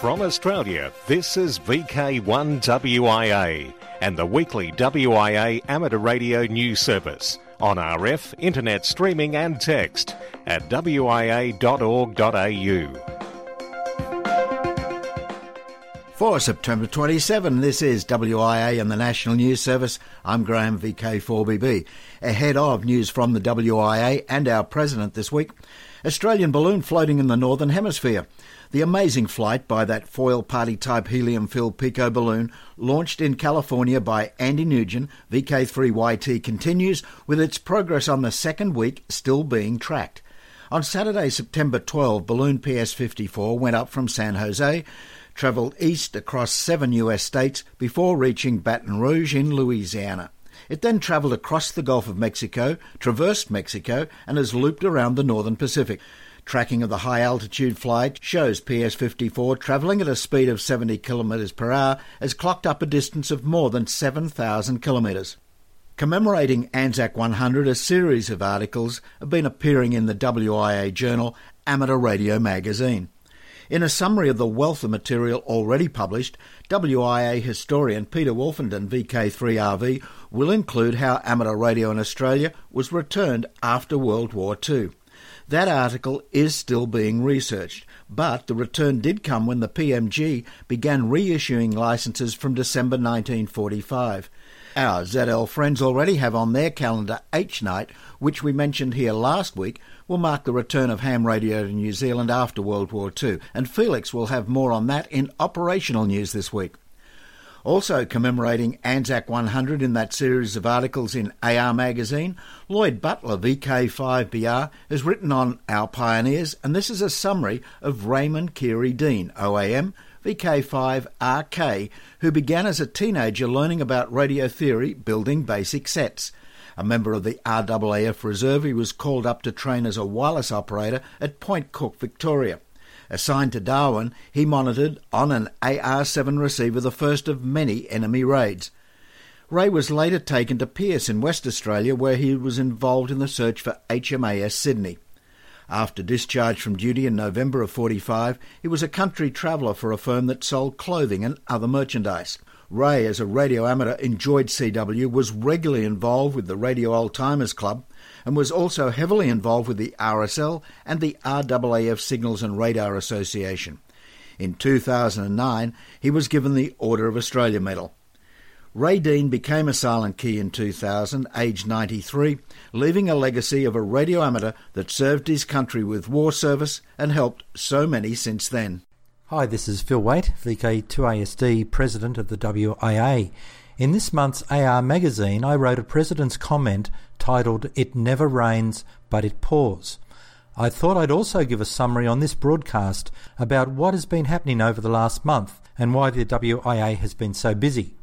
From Australia, this is VK1WIA and the weekly WIA amateur radio news service on RF, internet streaming and text at wia.org.au. For September 27, this is WIA and the National News Service. I'm Graham VK4BB. Ahead of news from the WIA and our President this week, Australian balloon floating in the Northern Hemisphere. The amazing flight by that foil party type helium filled Pico balloon, launched in California by Andy Nugent, VK3YT, continues with its progress on the second week still being tracked. On Saturday, September 12, balloon PS 54 went up from San Jose, travelled east across seven US states before reaching Baton Rouge in Louisiana. It then travelled across the Gulf of Mexico, traversed Mexico, and has looped around the northern Pacific. Tracking of the high altitude flight shows PS 54 travelling at a speed of 70 km per hour has clocked up a distance of more than 7,000 kilometres. Commemorating Anzac 100, a series of articles have been appearing in the WIA journal Amateur Radio magazine. In a summary of the wealth of material already published, WIA historian Peter Wolfenden, VK3RV, will include how amateur radio in Australia was returned after World War II. That article is still being researched, but the return did come when the PMG began reissuing licenses from December 1945. Our ZL friends already have on their calendar H Night, which we mentioned here last week, will mark the return of ham radio to New Zealand after World War II, and Felix will have more on that in operational news this week. Also commemorating Anzac 100 in that series of articles in AR magazine, Lloyd Butler, VK5BR, has written on our pioneers, and this is a summary of Raymond Keary Dean, OAM, VK5RK, who began as a teenager learning about radio theory, building basic sets. A member of the RAAF Reserve, he was called up to train as a wireless operator at Point Cook, Victoria. Assigned to Darwin, he monitored on an AR 7 receiver the first of many enemy raids. Ray was later taken to Pearce in West Australia, where he was involved in the search for HMAS Sydney. After discharge from duty in November of 45, he was a country traveller for a firm that sold clothing and other merchandise. Ray, as a radio amateur, enjoyed CW, was regularly involved with the Radio Old Timers Club, and was also heavily involved with the RSL and the RAAF Signals and Radar Association. In 2009, he was given the Order of Australia Medal. Ray Dean became a silent key in 2000, aged 93, leaving a legacy of a radio amateur that served his country with war service and helped so many since then. Hi, this is Phil Wait, VK2ASD President of the WIA. In this month's AR magazine, I wrote a president's comment titled It Never Rains, But It Pours. I thought I'd also give a summary on this broadcast about what has been happening over the last month and why the WIA has been so busy.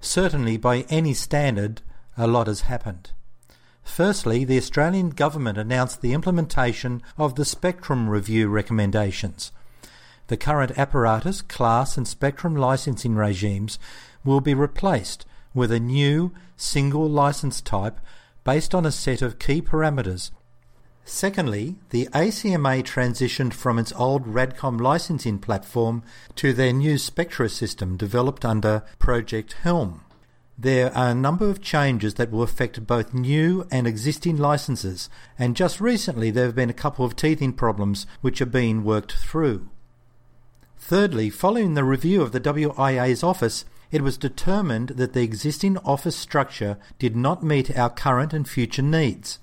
Certainly, by any standard, a lot has happened. Firstly, the Australian Government announced the implementation of the Spectrum Review recommendations. The current apparatus, class, and spectrum licensing regimes will be replaced with a new single license type based on a set of key parameters. Secondly, the ACMA transitioned from its old RADCOM licensing platform to their new Spectra system developed under Project Helm. There are a number of changes that will affect both new and existing licenses, and just recently there have been a couple of teething problems which are being worked through. Thirdly, following the review of the WIA's office, it was determined that the existing office structure did not meet our current and future needs.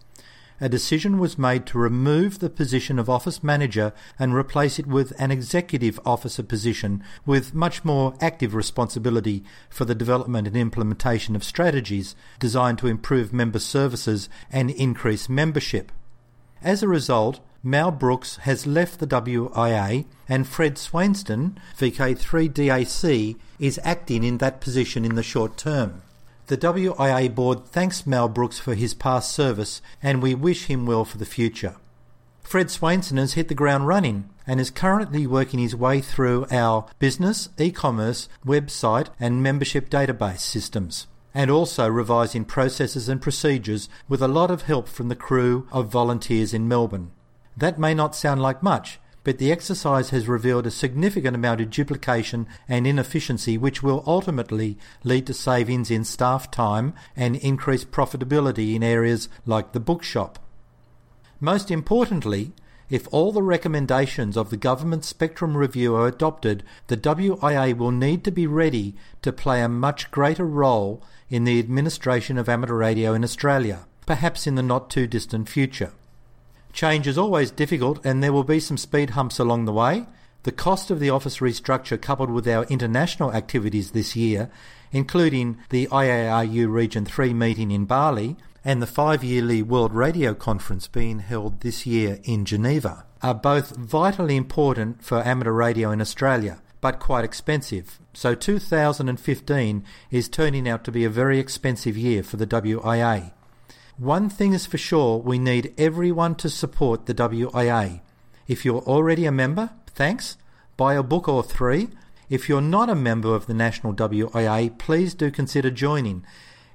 A decision was made to remove the position of office manager and replace it with an executive officer position with much more active responsibility for the development and implementation of strategies designed to improve member services and increase membership. As a result, Mal Brooks has left the WIA and Fred Swainston, VK3DAC, is acting in that position in the short term. The WIA board thanks Mal Brooks for his past service and we wish him well for the future. Fred Swainston has hit the ground running and is currently working his way through our business, e commerce, website, and membership database systems. and also revising processes and procedures with a lot of help from the crew of volunteers in Melbourne. That may not sound like much, but the exercise has revealed a significant amount of duplication and inefficiency which will ultimately lead to savings in staff time and increased profitability in areas like the bookshop. Most importantly, if all the recommendations of the government spectrum review are adopted, the WIA will need to be ready to play a much greater role in the administration of amateur radio in Australia, perhaps in the not too distant future. Change is always difficult and there will be some speed humps along the way. The cost of the office restructure coupled with our international activities this year, including the IARU Region 3 meeting in Bali and the five yearly World Radio Conference being held this year in Geneva, are both vitally important for amateur radio in Australia, but quite expensive. So 2015 is turning out to be a very expensive year for the WIA. One thing is for sure, we need everyone to support the WIA. If you're already a member, thanks. Buy a book or three. If you're not a member of the National WIA, please do consider joining.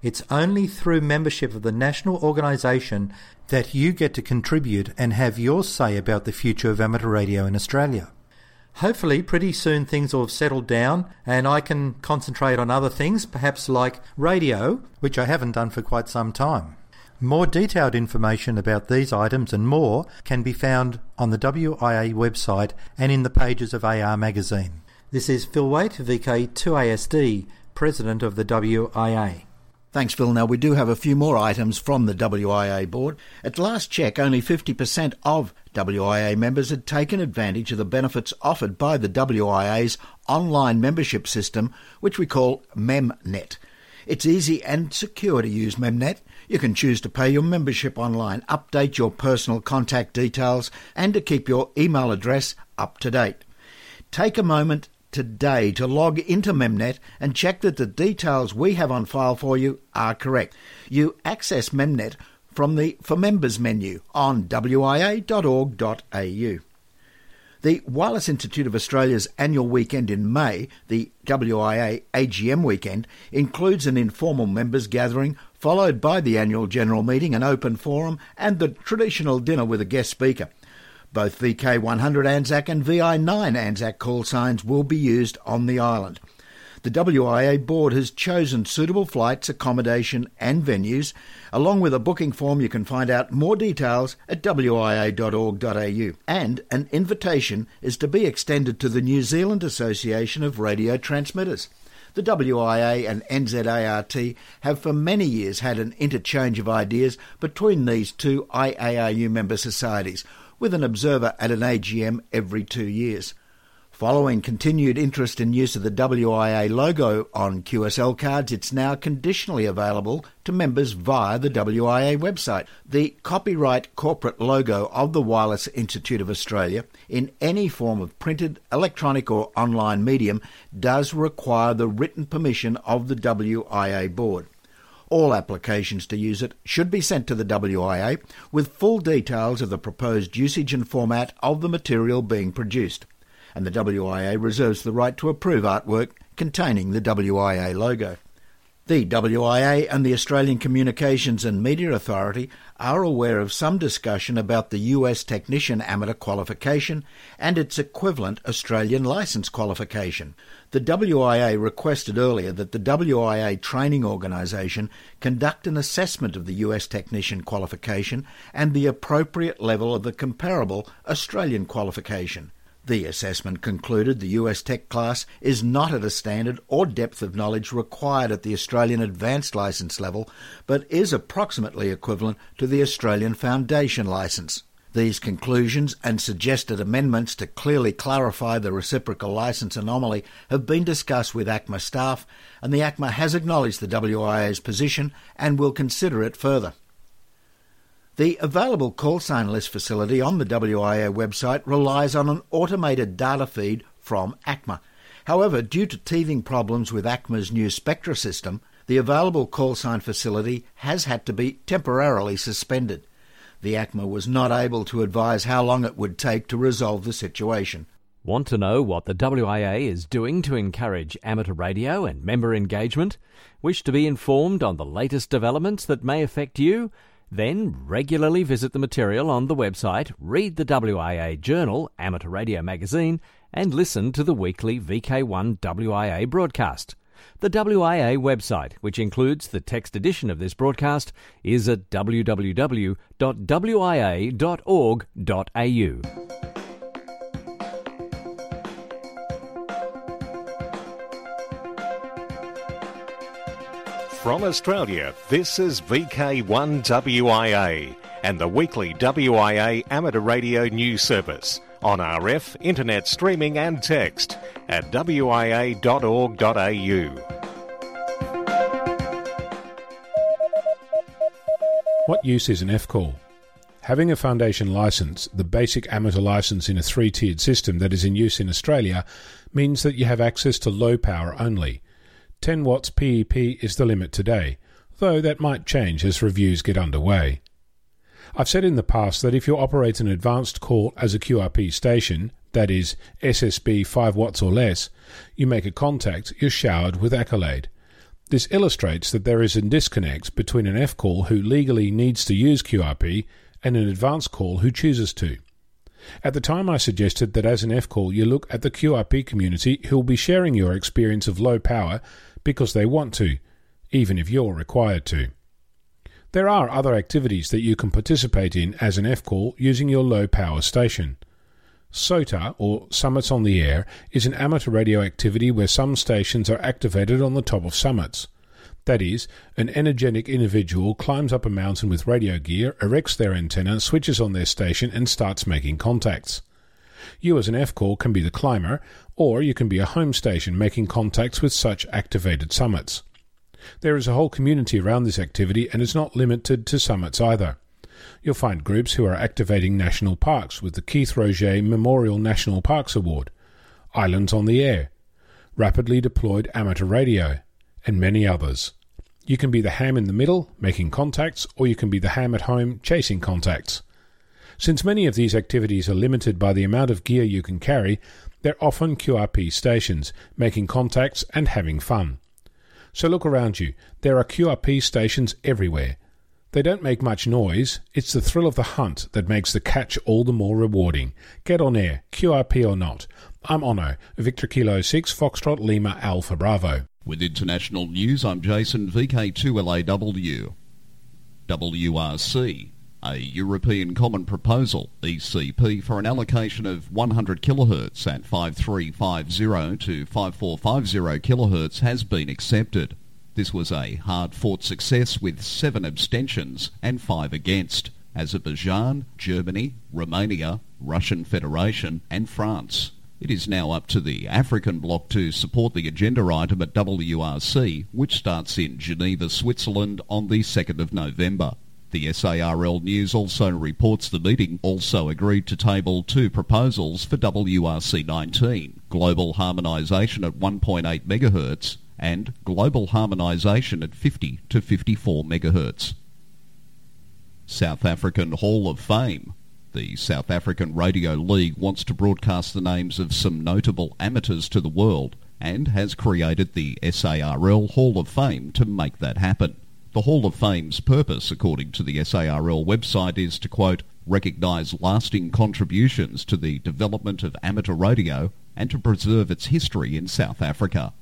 It's only through membership of the national organisation that you get to contribute and have your say about the future of amateur radio in Australia. Hopefully, pretty soon things will have settled down and I can concentrate on other things, perhaps like radio, which I haven't done for quite some time. More detailed information about these items and more can be found on the WIA website and in the pages of AR magazine. This is Phil Wait, VK2ASD, President of the WIA. Thanks, Phil. Now, we do have a few more items from the WIA board. At last check, only 50% of WIA members had taken advantage of the benefits offered by the WIA's online membership system, which we call MemNet. It's easy and secure to use MemNet. You can choose to pay your membership online, update your personal contact details, and to keep your email address up to date. Take a moment today to log into MemNet and check that the details we have on file for you are correct. You access MemNet from the For Members menu on wia.org.au. The Wireless Institute of Australia's annual weekend in May, the WIA AGM weekend, includes an informal members gathering followed by the annual general meeting, an open forum, and the traditional dinner with a guest speaker. Both VK100 ANZAC and VI9 ANZAC call signs will be used on the island. The WIA board has chosen suitable flights, accommodation, and venues. Along with a booking form, you can find out more details at wia.org.au. And an invitation is to be extended to the New Zealand Association of Radio Transmitters. The WIA and NZART have for many years had an interchange of ideas between these two IARU member societies, with an observer at an AGM every two years. Following continued interest in use of the WIA logo on QSL cards, it's now conditionally available to members via the WIA website. The copyright corporate logo of the Wireless Institute of Australia in any form of printed, electronic, or online medium does require the written permission of the WIA board. All applications to use it should be sent to the WIA with full details of the proposed usage and format of the material being produced and the WIA reserves the right to approve artwork containing the WIA logo. The WIA and the Australian Communications and Media Authority are aware of some discussion about the US Technician Amateur qualification and its equivalent Australian licence qualification. The WIA requested earlier that the WIA training organisation conduct an assessment of the US Technician qualification and the appropriate level of the comparable Australian qualification. The assessment concluded the US Tech class is not at a standard or depth of knowledge required at the Australian Advanced Licence level, but is approximately equivalent to the Australian Foundation Licence. These conclusions and suggested amendments to clearly clarify the reciprocal licence anomaly have been discussed with ACMA staff, and the ACMA has acknowledged the WIA's position and will consider it further. The available call sign list facility on the WIA website relies on an automated data feed from ACMA. However, due to teething problems with ACMA's new Spectra system, the available call sign facility has had to be temporarily suspended. The ACMA was not able to advise how long it would take to resolve the situation. Want to know what the WIA is doing to encourage amateur radio and member engagement? Wish to be informed on the latest developments that may affect you? Then regularly visit the material on the website, read the WIA Journal, Amateur Radio Magazine, and listen to the weekly VK1 WIA broadcast. The WIA website, which includes the text edition of this broadcast, is at www.wia.org.au. From Australia, this is VK1WIA and the weekly WIA amateur radio news service on RF, internet streaming and text at wia.org.au. What use is an F-call? Having a foundation license, the basic amateur license in a three-tiered system that is in use in Australia, means that you have access to low power only – 10 watts PEP is the limit today, though that might change as reviews get underway. I've said in the past that if you operate an advanced call as a QRP station, that is, SSB 5 watts or less, you make a contact, you're showered with accolade. This illustrates that there is a disconnect between an F call who legally needs to use QRP and an advanced call who chooses to. At the time, I suggested that as an F call, you look at the QRP community who will be sharing your experience of low power because they want to, even if you're required to. There are other activities that you can participate in as an F-call using your low power station. SOTA, or Summits on the Air, is an amateur radio activity where some stations are activated on the top of summits. That is, an energetic individual climbs up a mountain with radio gear, erects their antenna, switches on their station, and starts making contacts. You, as an F call, can be the climber, or you can be a home station making contacts with such activated summits. There is a whole community around this activity, and it's not limited to summits either. You'll find groups who are activating national parks with the Keith Roget Memorial National Parks Award, Islands on the Air, Rapidly Deployed Amateur Radio, and many others. You can be the ham in the middle, making contacts, or you can be the ham at home, chasing contacts. Since many of these activities are limited by the amount of gear you can carry, they're often QRP stations, making contacts and having fun. So look around you. There are QRP stations everywhere. They don't make much noise. It's the thrill of the hunt that makes the catch all the more rewarding. Get on air, QRP or not. I'm Onno, Victor Kilo 6, Foxtrot Lima Alpha Bravo. With international news, I'm Jason, VK2LAW. WRC a European Common Proposal ECP for an allocation of 100 kHz at 5350 to 5450 kHz has been accepted. This was a hard-fought success with seven abstentions and five against. Azerbaijan, Germany, Romania, Russian Federation and France. It is now up to the African bloc to support the agenda item at WRC, which starts in Geneva, Switzerland on the 2nd of November. The SARL News also reports the meeting also agreed to table two proposals for WRC 19 global harmonisation at 1.8 MHz and global harmonisation at 50 to 54 MHz. South African Hall of Fame. The South African Radio League wants to broadcast the names of some notable amateurs to the world and has created the SARL Hall of Fame to make that happen. The Hall of Fame's purpose, according to the SARL website, is to, quote, recognise lasting contributions to the development of amateur radio and to preserve its history in South Africa.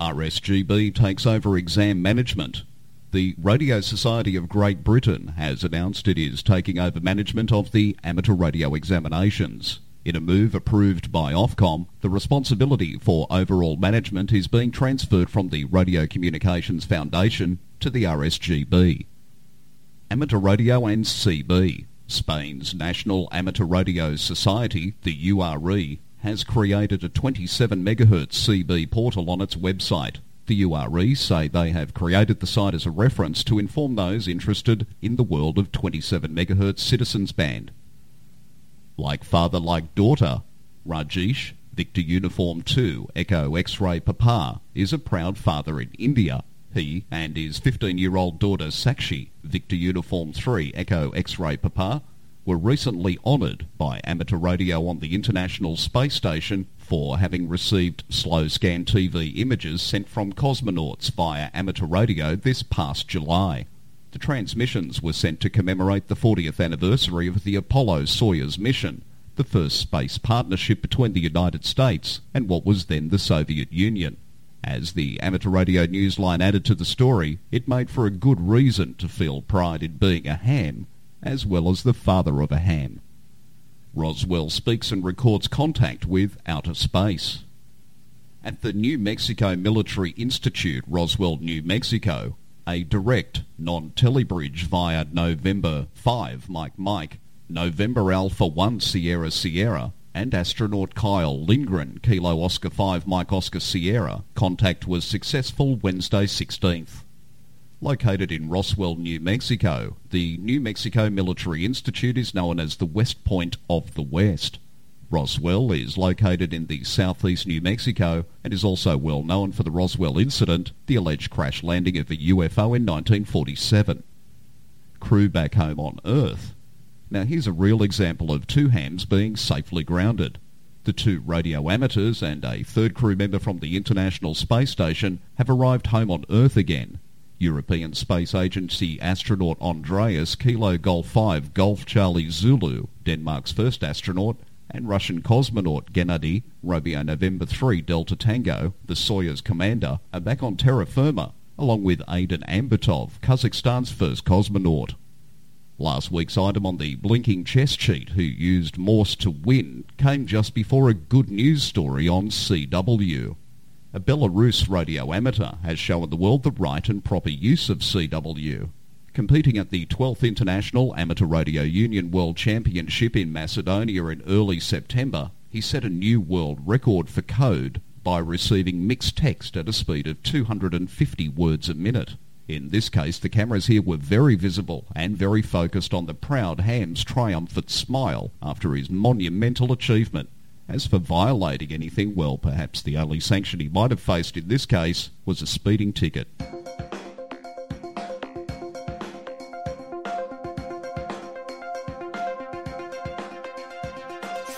RSGB takes over exam management. The Radio Society of Great Britain has announced it is taking over management of the amateur radio examinations. In a move approved by Ofcom, the responsibility for overall management is being transferred from the Radio Communications Foundation to the RSGB. Amateur Radio and CB. Spain's National Amateur Radio Society, the URE, has created a 27 MHz CB portal on its website. The URE say they have created the site as a reference to inform those interested in the world of 27 MHz citizens band. Like father, like daughter, Rajesh, Victor Uniform 2, Echo X-Ray Papa, is a proud father in India. He and his 15-year-old daughter Sakshi, Victor Uniform 3, Echo X-Ray Papa, were recently honoured by amateur radio on the International Space Station for having received slow scan TV images sent from cosmonauts via amateur radio this past July. The transmissions were sent to commemorate the 40th anniversary of the Apollo-Soyuz mission, the first space partnership between the United States and what was then the Soviet Union. As the amateur radio newsline added to the story, it made for a good reason to feel pride in being a ham, as well as the father of a ham. Roswell speaks and records contact with outer space. At the New Mexico Military Institute, Roswell, New Mexico, a direct non-telebridge via November 5 Mike Mike, November Alpha 1 Sierra Sierra, and astronaut Kjell Lindgren, Kilo Oscar 5 Mike Oscar Sierra. Contact was successful Wednesday 16th. Located in Roswell, New Mexico, the New Mexico Military Institute is known as the West Point of the West. Roswell is located in the southeast New Mexico and is also well known for the Roswell incident, the alleged crash landing of a UFO in 1947. Crew back home on Earth. Now here's a real example of two hams being safely grounded. The two radio amateurs and a third crew member from the International Space Station have arrived home on Earth again. European Space Agency astronaut Andreas Kilo Golf 5 Golf Charlie Zulu, Denmark's first astronaut, and Russian cosmonaut Gennady Romeo November 3 Delta Tango, the Soyuz commander, are back on terra firma, along with Aidyn Aimbetov, Kazakhstan's first cosmonaut. Last week's item on the blinking chess sheet, who used Morse to win, came just before a good news story on CW. A Belarus radio amateur has shown the world the right and proper use of CW competing at the 12th International Amateur Radio Union World Championship in Macedonia in early September, he set a new world record for code by receiving mixed text at a speed of 250 words a minute. In this case, the cameras here were very visible and very focused on the proud ham's triumphant smile after his monumental achievement. As for violating anything, well, perhaps the only sanction he might have faced in this case was a speeding ticket.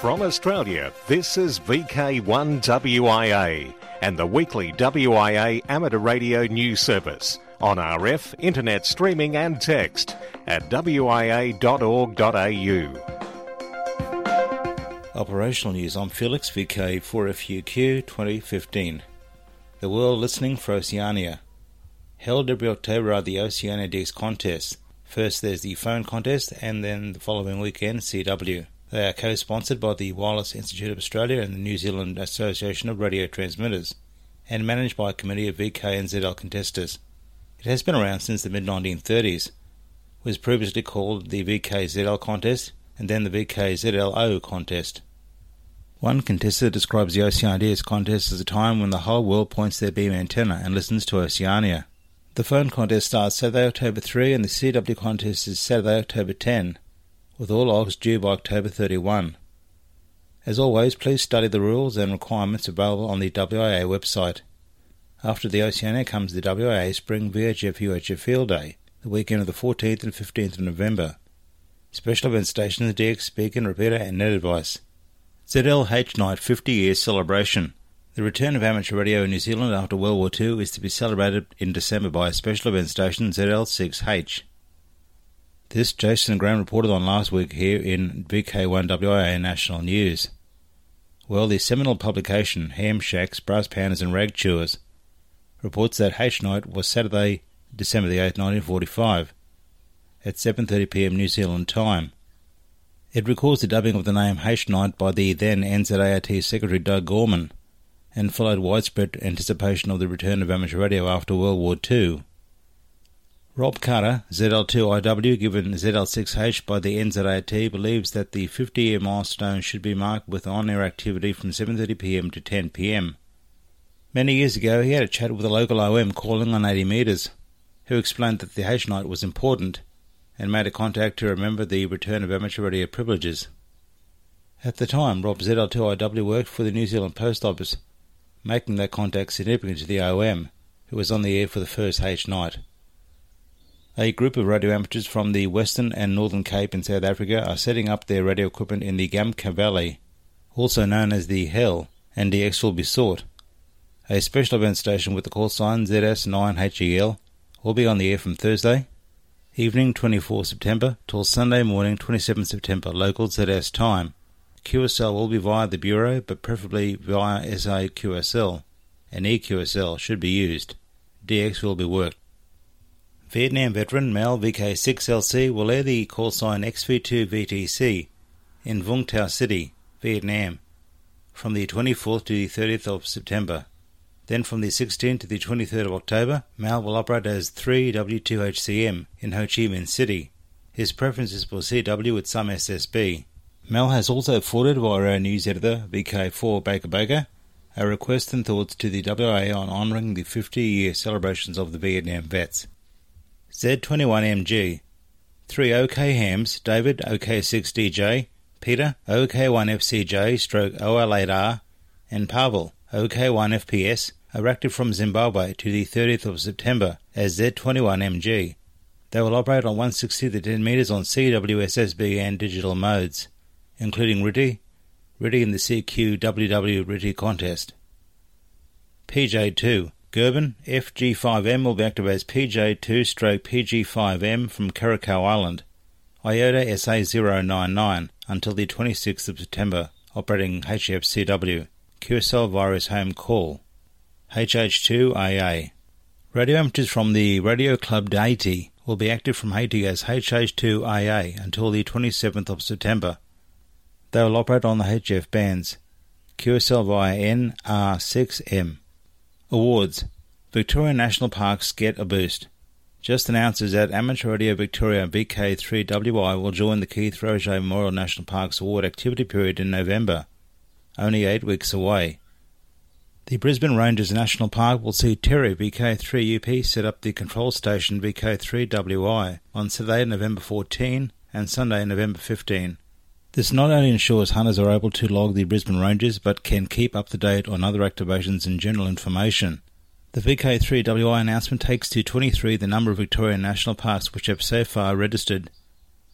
From Australia, this is VK1WIA and the weekly WIA amateur radio news service on RF, internet streaming and text at wia.org.au. Operational news. I'm Felix VK4FUQ 2015. The World Listening for Oceania. Held every October are the Oceania Days contests. First there's the phone contest and then the following weekend CW. They are co-sponsored by the Wireless Institute of Australia and the New Zealand Association of Radio Transmitters, and managed by a committee of VK and ZL contestants. It has been around since the mid-1930s. It was previously called the VK-ZL contest and then the VK-ZLO contest. One contestant describes the Oceania's contest as a time when the whole world points their beam antenna and listens to Oceania. The phone contest starts Saturday, October 3 and the CW contest is Saturday, October 10 with all logs due by October 31. As always, please study the rules and requirements available on the WIA website. After the Oceania comes the WIA Spring VHF UHF Field Day, the weekend of the 14th and 15th of November. Special event stations, DX, Beacon, Repeater, and Net Advice. ZLH Night 50 Years Celebration. The return of amateur radio in New Zealand after World War II is to be celebrated in December by a special event station ZL6H. This Jason Graham reported on last week here in VK1WIA National News. Well, the seminal publication, Ham Shacks, Brass Pounders and Rag Chewers, reports that H night was Saturday, December the 8th, 1945, at 7.30pm New Zealand time. It records the dubbing of the name H night by the then NZART Secretary Doug Gorman, and followed widespread anticipation of the return of amateur radio after World War II. Rob Carter, ZL2IW, given ZL6H by the NZAT, believes that the 50-year milestone should be marked with on-air activity from 7.30pm to 10pm. Many years ago, he had a chat with a local OM calling on 80 metres, who explained that the H night was important and made a contact to remember the return of amateur radio privileges. At the time, Rob ZL2IW worked for the New Zealand Post Office, making that contact significant to the OM, who was on the air for the first H night. A group of radio amateurs from the Western and Northern Cape in South Africa are setting up their radio equipment in the Gamka Valley, also known as the Hell, and DX will be sought. A special event station with the call sign ZS9HEL will be on the air from Thursday, evening 24 September till Sunday morning 27 September local ZS time. QSL will be via the Bureau, but preferably via SA QSL. An EQSL should be used. DX will be worked. Vietnam veteran Mel VK6LC will air the call sign XV2VTC in Vung Tau City, Vietnam, from the 24th to the 30th of September. Then from the 16th to the 23rd of October, Mal will operate as 3W2HCM in Ho Chi Minh City. His preference is for CW with some SSB. Mel has also forwarded via our news editor, VK4 Baker Baker, a request and thoughts to the WA on honouring the 50 year celebrations of the Vietnam vets. Z21MG 3 OK Hams, David OK6DJ, Peter OK1FCJ stroke OL8R, and Pavel OK1FPS are active from Zimbabwe to the 30th of September as Z21MG. They will operate on 160 to 10 metres on CWSSB and digital modes, including RTTY, RTTY in the CQWW RTTY contest. PJ2 Gerben PG5M will be active as PJ2 stroke PG5M from Curacao Island. IOTA SA099 until the 26th of September, operating HFCW. QSL virus home call. HH2AA. Radio amateurs from the Radio Club Haiti will be active from Haiti as HH2AA until the 27th of September. They will operate on the HF bands. QSL via NR6M. Awards. Victoria National Parks get a boost. Just announces that Amateur Radio Victoria VK3WI will join the Keith Roget Memorial National Parks Award activity period in November, only eight weeks away. The Brisbane Ranges National Park will see Terry VK3UP set up the control station VK3WI on Saturday, November 14 and Sunday, November 15. This not only ensures hunters are able to log the Brisbane Ranges but can keep up to date on other activations and general information. The VK3WI announcement takes to 23 the number of Victorian national parks which have so far registered.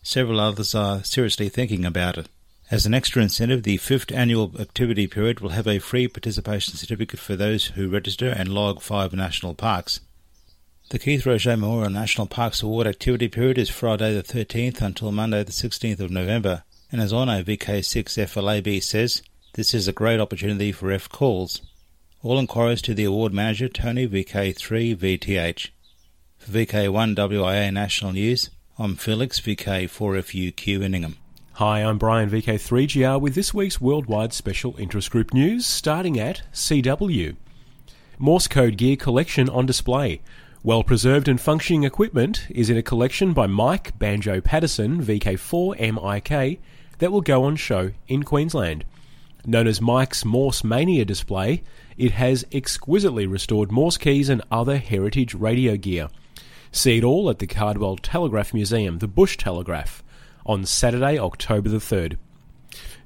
Several others are seriously thinking about it. As an extra incentive, the fifth annual activity period will have a free participation certificate for those who register and log five national parks. The Keith Roget Memorial National Parks Award activity period is Friday the 13th until Monday the 16th of November, and as Onno VK6 FLAB says, this is a great opportunity for F calls. All inquiries to the award manager Tony VK3 VTH. For VK1 WIA National News, I'm Felix VK4FUQ in Ingham. Hi, I'm Brian VK3GR with this week's worldwide special interest group news, starting at CW. Morse code gear collection on display. Well preserved and functioning equipment is in a collection by Mike Banjo Patterson VK4MIK that will go on show in Queensland. Known as Mike's Morse Mania display, it has exquisitely restored Morse keys and other heritage radio gear. See it all at the Cardwell Telegraph Museum, the Bush Telegraph on Saturday, October the 3rd.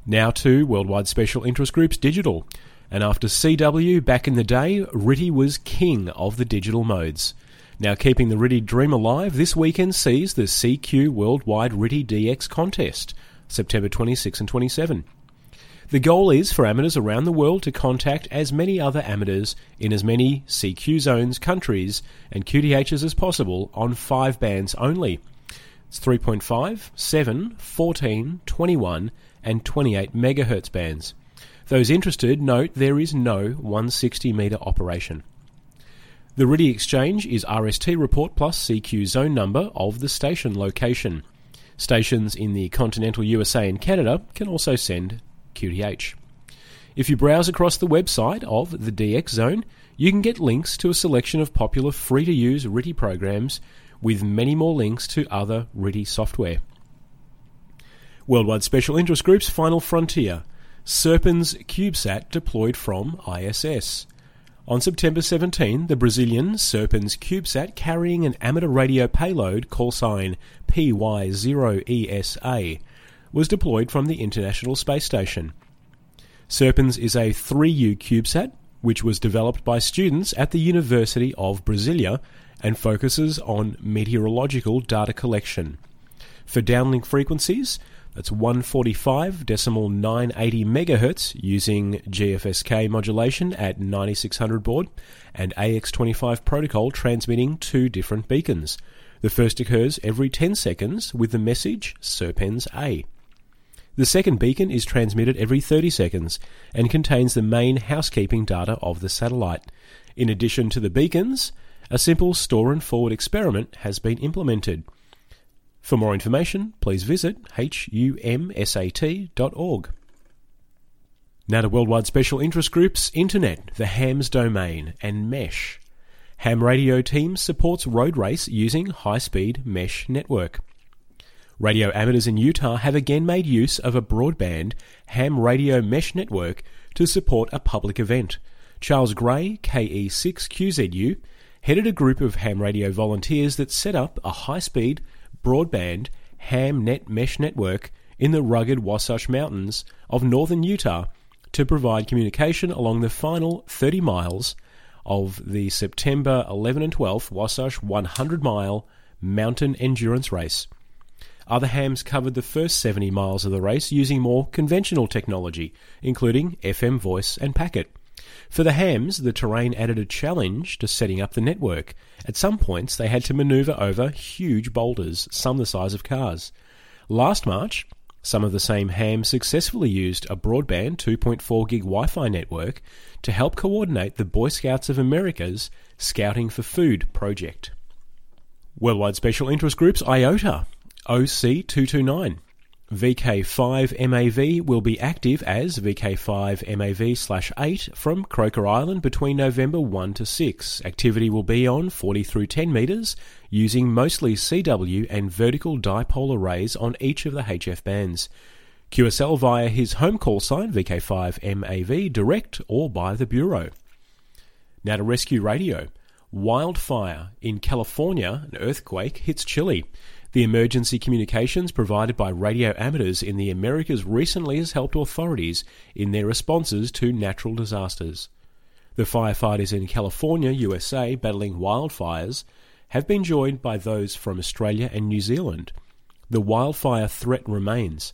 Now to Worldwide Special Interest Groups Digital. And after CW back in the day, RTTY was king of the digital modes. Now keeping the RTTY dream alive, this weekend sees the CQ Worldwide RTTY DX contest, September 26 and 27. The goal is for amateurs around the world to contact as many other amateurs in as many CQ zones, countries, and QTHs as possible on five bands only. It's 3.5, 7, 14, 21, and 28 megahertz bands. Those interested note there is no 160 meter operation. The RTTY exchange is RST report plus CQ zone number of the station location. Stations in the continental USA and Canada can also send QTH. If you browse across the website of the DX Zone, you can get links to a selection of popular free to use RTTY programs with many more links to other RTTY software. Worldwide Special Interest Group's Final Frontier Serpens CubeSat deployed from ISS. On September 17, the Brazilian Serpens CubeSat carrying an amateur radio payload call sign PY0ESA was deployed from the International Space Station. Serpens is a 3U CubeSat which was developed by students at the University of Brasilia and focuses on meteorological data collection. For downlink frequencies, that's 145.980 MHz using GFSK modulation at 9600 baud and AX25 protocol transmitting two different beacons. The first occurs every 10 seconds with the message Serpens A. The second beacon is transmitted every 30 seconds and contains the main housekeeping data of the satellite. In addition to the beacons, a simple store and forward experiment has been implemented. For more information, please visit humsat.org. Now to Worldwide Special Interest Groups, Internet, the HAMS domain, and Mesh. Ham radio team supports road race using high speed mesh network. Radio amateurs in Utah have again made use of a broadband ham radio mesh network to support a public event. Charles Gray, KE6QZU, headed a group of ham radio volunteers that set up a high speed broadband ham net mesh network in the rugged Wasatch Mountains of northern Utah to provide communication along the final 30 miles of the September 11 and 12 Wasatch 100 mile mountain endurance race. Other hams covered the first 70 miles of the race using more conventional technology, including FM voice and packet. For the hams, the terrain added a challenge to setting up the network. At some points, they had to maneuver over huge boulders, some the size of cars. Last March, some of the same hams successfully used a broadband 2.4 gig Wi Fi network to help coordinate the Boy Scouts of America's Scouting for Food project. Worldwide Special Interest Groups IOTA OC229 VK5MAV will be active as VK5MAV slash 8 from Croker Island between November 1 to 6. Activity will be on 40 through 10 metres using mostly CW and vertical dipole arrays on each of the HF bands. QSL via his home call sign VK5MAV direct or by the Bureau. Now to Rescue Radio. Wildfire in California, an earthquake hits Chile. The emergency communications provided by radio amateurs in the Americas recently has helped authorities in their responses to natural disasters. The firefighters in California, USA, battling wildfires have been joined by those from Australia and New Zealand. The wildfire threat remains.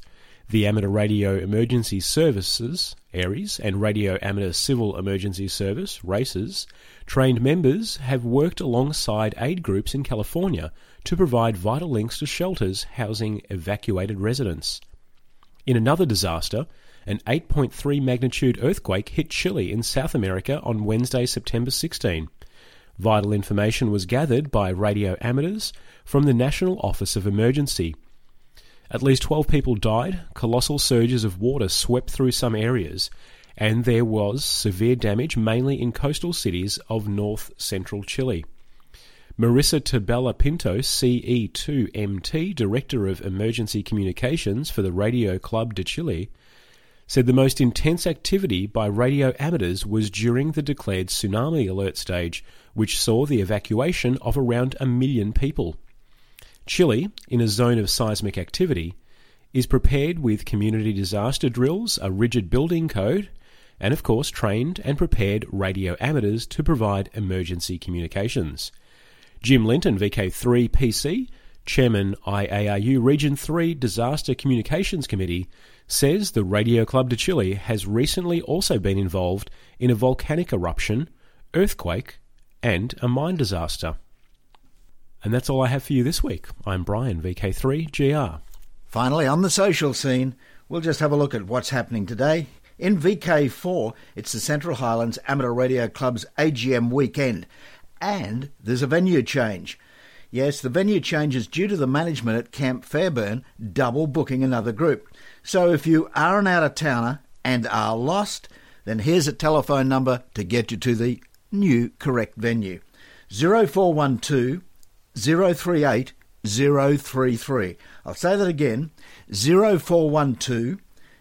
The Amateur Radio Emergency Services, ARES, and Radio Amateur Civil Emergency Service, RACES, trained members have worked alongside aid groups in California to provide vital links to shelters housing evacuated residents. In another disaster, an 8.3 magnitude earthquake hit Chile in South America on Wednesday, September 16. Vital information was gathered by radio amateurs from the National Office of Emergency. At least 12 people died, colossal surges of water swept through some areas, and there was severe damage mainly in coastal cities of north central Chile. Marissa Tabella Pinto, CE2MT, Director of Emergency Communications for the Radio Club de Chile, said the most intense activity by radio amateurs was during the declared tsunami alert stage, which saw the evacuation of around a million people. Chile, in a zone of seismic activity, is prepared with community disaster drills, a rigid building code, and of course trained and prepared radio amateurs to provide emergency communications. Jim Linton, VK3 PC, Chairman IARU Region 3 Disaster Communications Committee, says the Radio Club de Chile has recently also been involved in a volcanic eruption, earthquake, and a mine disaster. And that's all I have for you this week. I'm Brian, VK3GR. Finally, on the social scene, we'll just have a look at what's happening today. In VK4, it's the Central Highlands Amateur Radio Club's AGM weekend, and there's a venue change. Yes, the venue change is due to the management at Camp Fairburn double booking another group. So if you are an out of towner and are lost, then here's a telephone number to get you to the new correct venue 0412 038 033. I'll say that again 0412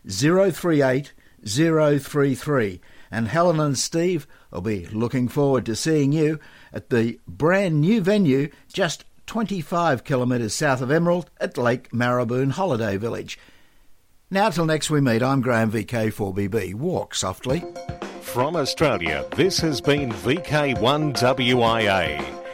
038 033. And Helen and Steve will be looking forward to seeing you at the brand new venue just 25 kilometres south of Emerald at Lake Maraboon Holiday Village. Now, till next we meet, I'm Graham VK4BB. Walk softly. From Australia, this has been VK1WIA